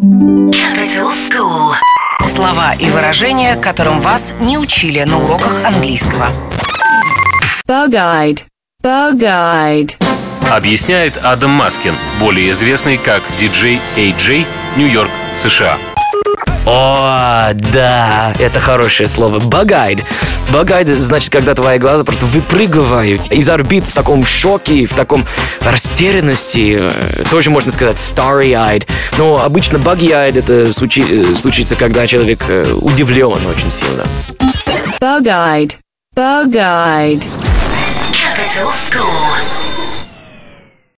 Capital School. Слова и выражения, которым вас не учили на уроках английского. Bug-eyed. Bug-eyed. Объясняет Адам Маскин, более известный как диджей AJ, Нью-Йорк, США. О, да, это хорошее слово. Багайд. Багайд значит, когда твои глаза просто выпрыгивают из орбит в таком шоке, в таком растерянности. Э, Тоже можно сказать starry-eyed. Но обычно buggy-eyed это случи- э, случится, когда человек э, удивлен очень сильно. Bug-eyed. Bug-eyed. Capital School.